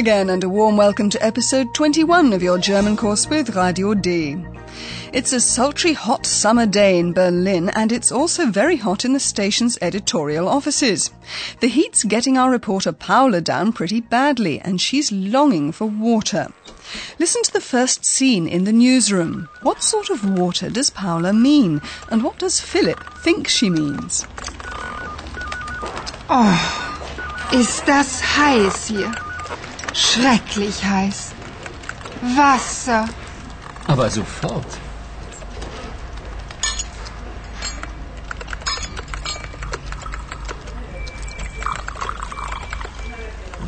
Again, and a warm welcome to episode 21 of your German course with Radio D. It's a sultry hot summer day in Berlin, and it's also very hot in the station's editorial offices. The heat's getting our reporter Paula down pretty badly, and she's longing for water. Listen to the first scene in the newsroom. What sort of water does Paula mean, and what does Philip think she means? Oh, ist das heiß hier. Schrecklich heiß. Wasser. Aber sofort.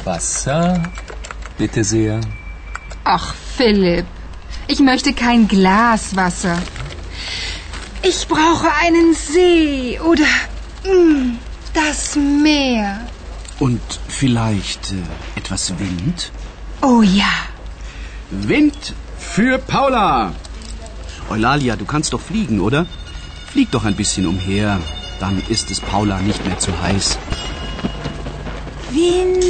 Wasser, bitte sehr. Ach, Philipp, ich möchte kein Glas Wasser. Ich brauche einen See oder mm, das Meer. Und vielleicht äh, etwas Wind? Oh ja. Wind für Paula! Eulalia, du kannst doch fliegen, oder? Flieg doch ein bisschen umher, dann ist es Paula nicht mehr zu heiß. Wind.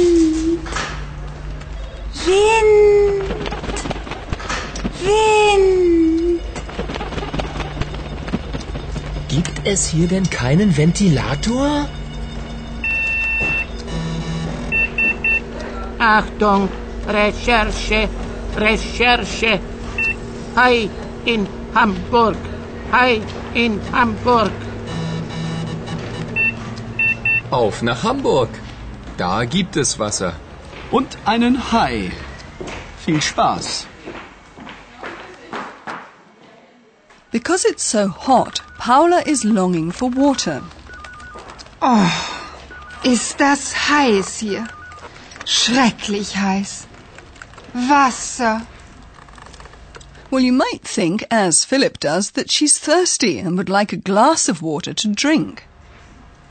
Wind. Wind. Gibt es hier denn keinen Ventilator? Achtung, Recherche, Recherche. Hi in Hamburg, hi in Hamburg. Auf nach Hamburg. Da gibt es Wasser. Und einen Hai. Viel Spaß. Because it's so hot, Paula is longing for water. Oh, ist das heiß hier. Schrecklich heiß. Wasser. Well, you might think, as Philip does, that she's thirsty and would like a glass of water to drink.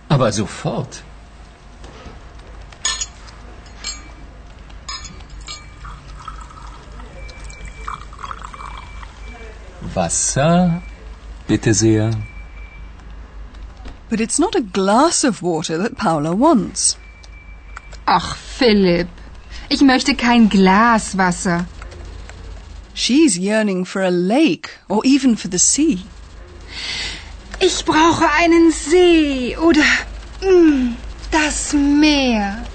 Aber sofort. Wasser, bitte sehr. But it's not a glass of water that Paula wants. Ach, Philipp, ich möchte kein Glas Wasser. She's yearning for a lake or even for the sea. Ich brauche einen See oder mm, das Meer.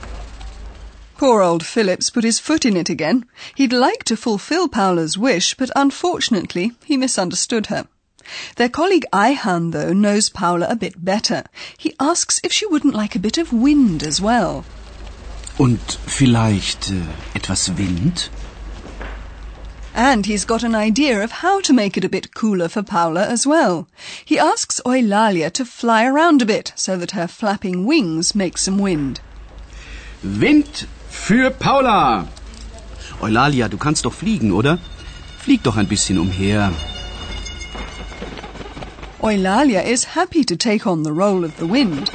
Poor old Philip's put his foot in it again. He'd like to fulfill Paula's wish, but unfortunately he misunderstood her. Their colleague Ayhan, though, knows Paula a bit better. He asks if she wouldn't like a bit of wind as well. Und vielleicht äh, etwas Wind? And he's got an idea of how to make it a bit cooler for Paula as well. He asks Eulalia to fly around a bit so that her flapping wings make some wind. Wind für Paula! Eulalia, du kannst doch fliegen, oder? Flieg doch ein bisschen umher. Eulalia is happy to take on the role of the wind.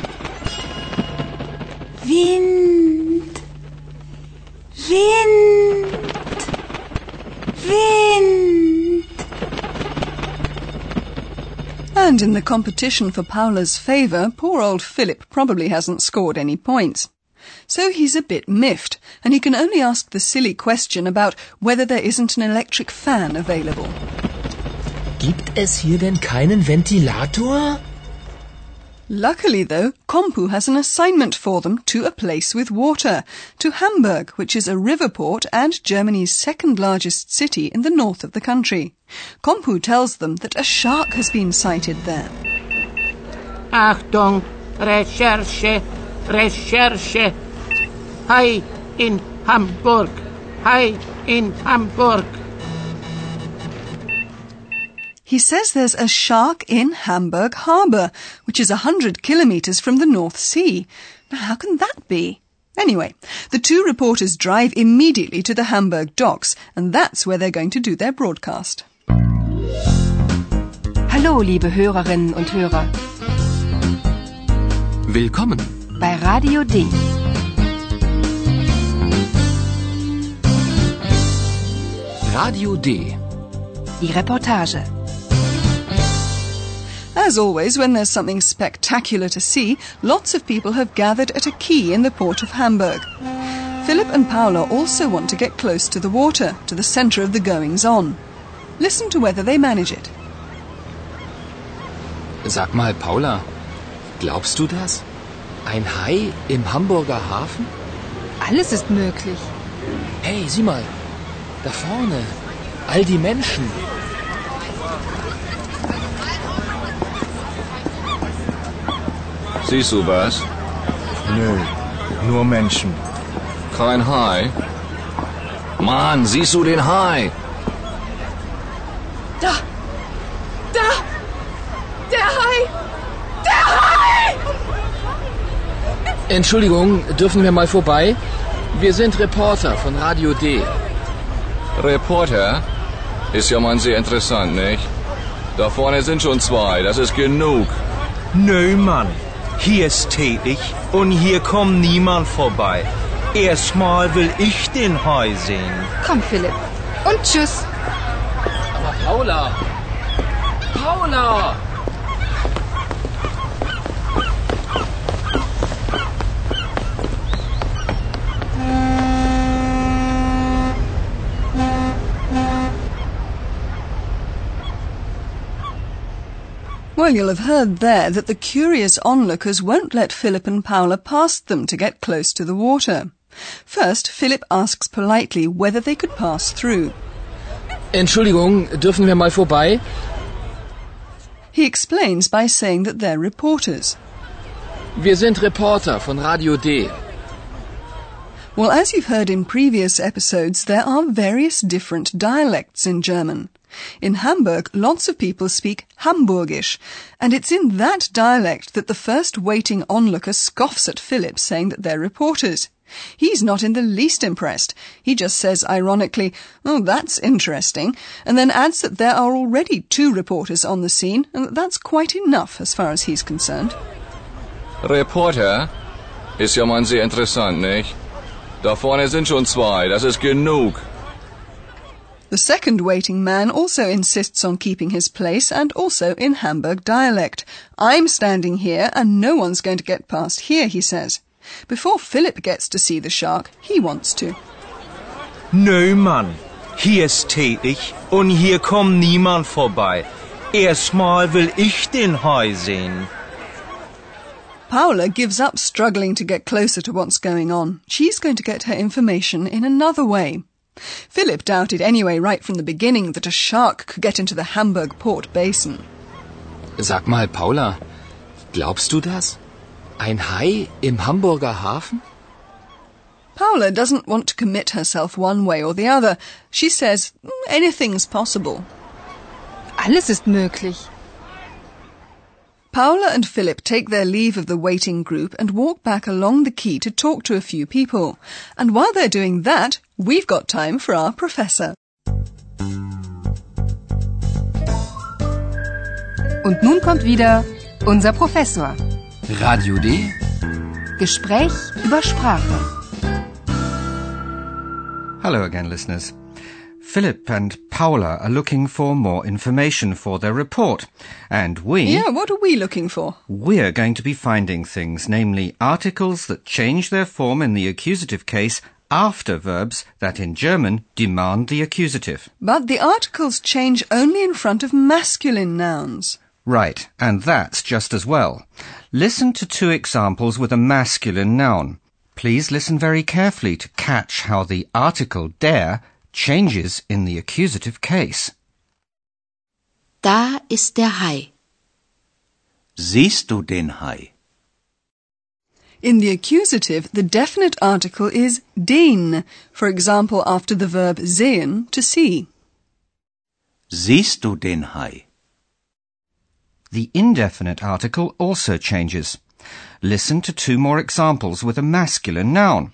Wind. Wind. Wind. And in the competition for Paula's favour, poor old Philip probably hasn't scored any points. So he's a bit miffed, and he can only ask the silly question about whether there isn't an electric fan available. Gibt es hier denn keinen Ventilator? Luckily, though, Kompu has an assignment for them to a place with water, to Hamburg, which is a river port and Germany's second largest city in the north of the country. Kompu tells them that a shark has been sighted there. Achtung, Recherche, Recherche. Hai in Hamburg, Hai in Hamburg. He says there's a shark in Hamburg harbour, which is a hundred kilometres from the North Sea. Now, how can that be? Anyway, the two reporters drive immediately to the Hamburg docks, and that's where they're going to do their broadcast. Hallo, liebe Hörerinnen und Hörer. Willkommen. Bei Radio D. Radio D. Die Reportage. As always, when there's something spectacular to see, lots of people have gathered at a quay in the port of Hamburg. Philip and Paula also want to get close to the water, to the centre of the goings on. Listen to whether they manage it. Sag mal, Paula, glaubst du das? Ein Hai im Hamburger Hafen? Alles ist möglich. Hey, sieh mal, da vorne, all die Menschen. Siehst du was? Nö, nur Menschen. Kein Hai? Mann, siehst du den Hai? Da! Da! Der Hai! Der Hai! Entschuldigung, dürfen wir mal vorbei? Wir sind Reporter von Radio D. Reporter? Ist ja mal sehr interessant, nicht? Da vorne sind schon zwei, das ist genug. Nö, Mann. Hier ist tätig und hier kommt niemand vorbei. Erstmal will ich den Hai sehen. Komm, Philipp. Und tschüss. Aber Paula! Paula! Well, you'll have heard there that the curious onlookers won't let Philip and Paula past them to get close to the water. First, Philip asks politely whether they could pass through. Entschuldigung, dürfen wir mal vorbei? He explains by saying that they're reporters. Wir sind Reporter von Radio D. Well, as you've heard in previous episodes, there are various different dialects in German. In Hamburg, lots of people speak Hamburgish, and it's in that dialect that the first waiting onlooker scoffs at Philip, saying that they're reporters. He's not in the least impressed. He just says ironically, Oh, that's interesting, and then adds that there are already two reporters on the scene, and that that's quite enough as far as he's concerned. Reporter? Ist ja man sehr interessant, nicht? Da vorne sind schon zwei, das ist genug. The second waiting man also insists on keeping his place and also in Hamburg dialect. I'm standing here and no one's going to get past here, he says. Before Philip gets to see the shark, he wants to. Nö, Mann. Hier ist tätig und hier kommt niemand vorbei. Erstmal will ich den Hai sehen. Paula gives up struggling to get closer to what's going on. She's going to get her information in another way. Philip doubted anyway right from the beginning that a shark could get into the Hamburg port basin. Sag mal, Paula, glaubst du das? Ein Hai im Hamburger Hafen? Paula doesn't want to commit herself one way or the other. She says "Mm, anything's possible. Alles ist möglich. Paula and Philip take their leave of the waiting group and walk back along the quay to talk to a few people. And while they're doing that, we've got time for our professor. Und nun kommt wieder unser Professor. Radio D. Gespräch über Sprache. Hello again, listeners. Philip and Paula are looking for more information for their report, and we. Yeah, what are we looking for? We're going to be finding things, namely articles that change their form in the accusative case after verbs that in German demand the accusative. But the articles change only in front of masculine nouns. Right, and that's just as well. Listen to two examples with a masculine noun. Please listen very carefully to catch how the article der changes in the accusative case. Da ist der Hai. Siehst du den Hai? In the accusative, the definite article is den, for example, after the verb sehen, to see. Siehst du den Hai? The indefinite article also changes. Listen to two more examples with a masculine noun.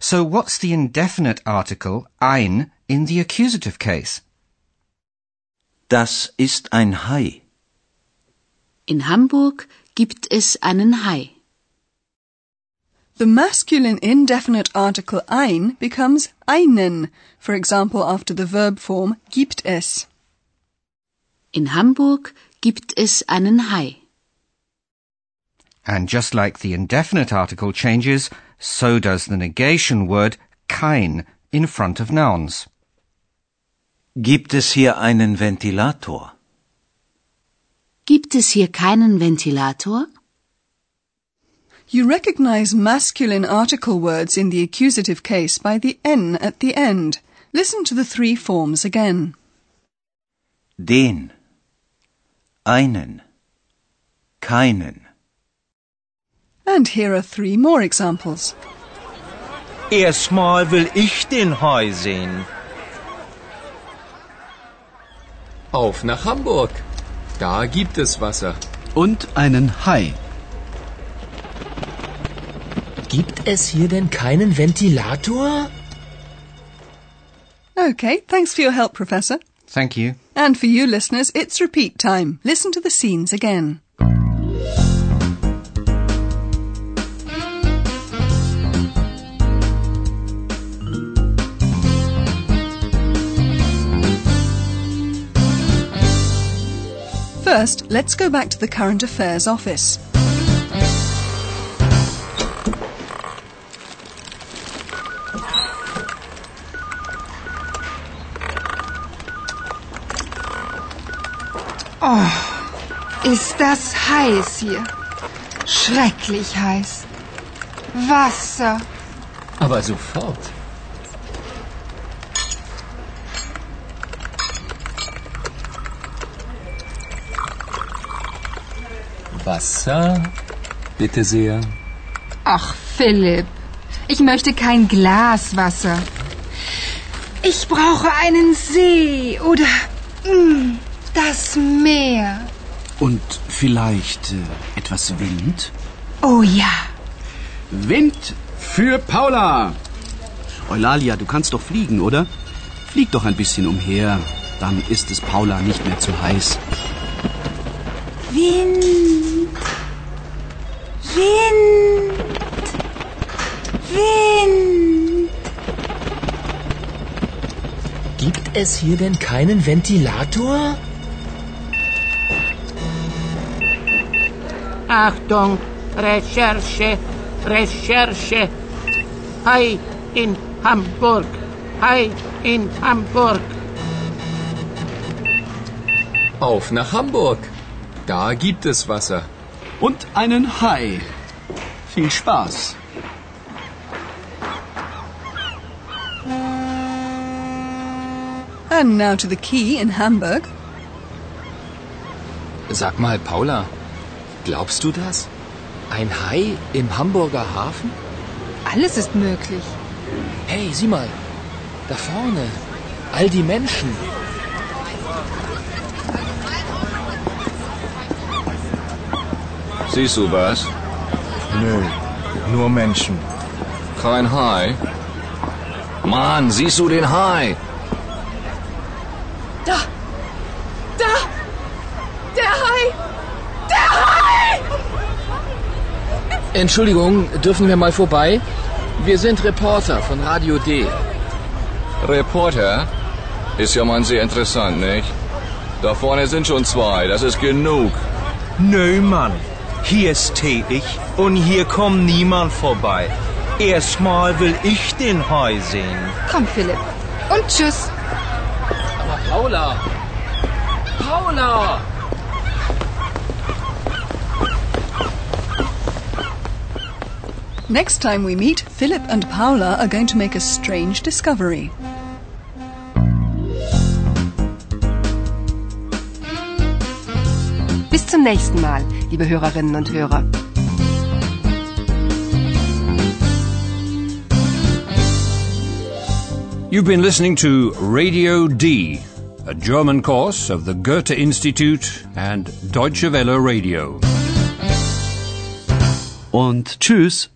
So what's the indefinite article ein in the accusative case? Das ist ein Hai. In Hamburg gibt es einen Hai. The masculine indefinite article ein becomes einen, for example after the verb form gibt es. In Hamburg gibt es einen Hai. And just like the indefinite article changes, so does the negation word kein in front of nouns. Gibt es hier einen Ventilator? Gibt es hier keinen Ventilator? You recognize masculine article words in the accusative case by the n at the end. Listen to the three forms again. Den. Einen. Keinen. And here are three more examples. Erstmal will ich den Hai sehen. Auf nach Hamburg. Da gibt es Wasser. Und einen Hai. Gibt es hier denn keinen Ventilator? Okay, thanks for your help, Professor. Thank you. And for you listeners, it's repeat time. Listen to the scenes again. First, let's go back to the Current Affairs office. Oh, ist das heiß hier. Schrecklich heiß. Wasser. Aber sofort. Wasser? Bitte sehr. Ach, Philipp, ich möchte kein Glas Wasser. Ich brauche einen See oder mm, das Meer. Und vielleicht äh, etwas Wind? Oh ja. Wind für Paula. Eulalia, du kannst doch fliegen, oder? Flieg doch ein bisschen umher. Dann ist es Paula nicht mehr zu heiß. Wind. Es hier denn keinen Ventilator? Achtung, Recherche, Recherche. Hai in Hamburg. Hai in Hamburg. Auf nach Hamburg. Da gibt es Wasser. Und einen Hai. Viel Spaß. And now to the key in Hamburg. Sag mal, Paula, glaubst du das? Ein Hai im Hamburger Hafen? Alles ist möglich. Hey, sieh mal, da vorne, all die Menschen. Siehst du was? Nö, nur Menschen. Kein Hai? Mann, siehst du den Hai? Da! Da! Der Hai! Der Hai! Entschuldigung, dürfen wir mal vorbei? Wir sind Reporter von Radio D. Reporter? Ist ja mal sehr interessant, nicht? Da vorne sind schon zwei, das ist genug. Nö, Mann. Hier stehe ich und hier kommt niemand vorbei. Erstmal will ich den Hai sehen. Komm, Philipp. Und tschüss. Aber Paula! Paula! Next time we meet, Philip and Paula are going to make a strange discovery. Bis zum nächsten Mal, liebe Hörerinnen und Hörer. You've been listening to Radio D, a German course of the Goethe Institute and Deutsche Welle Radio. und tschüss.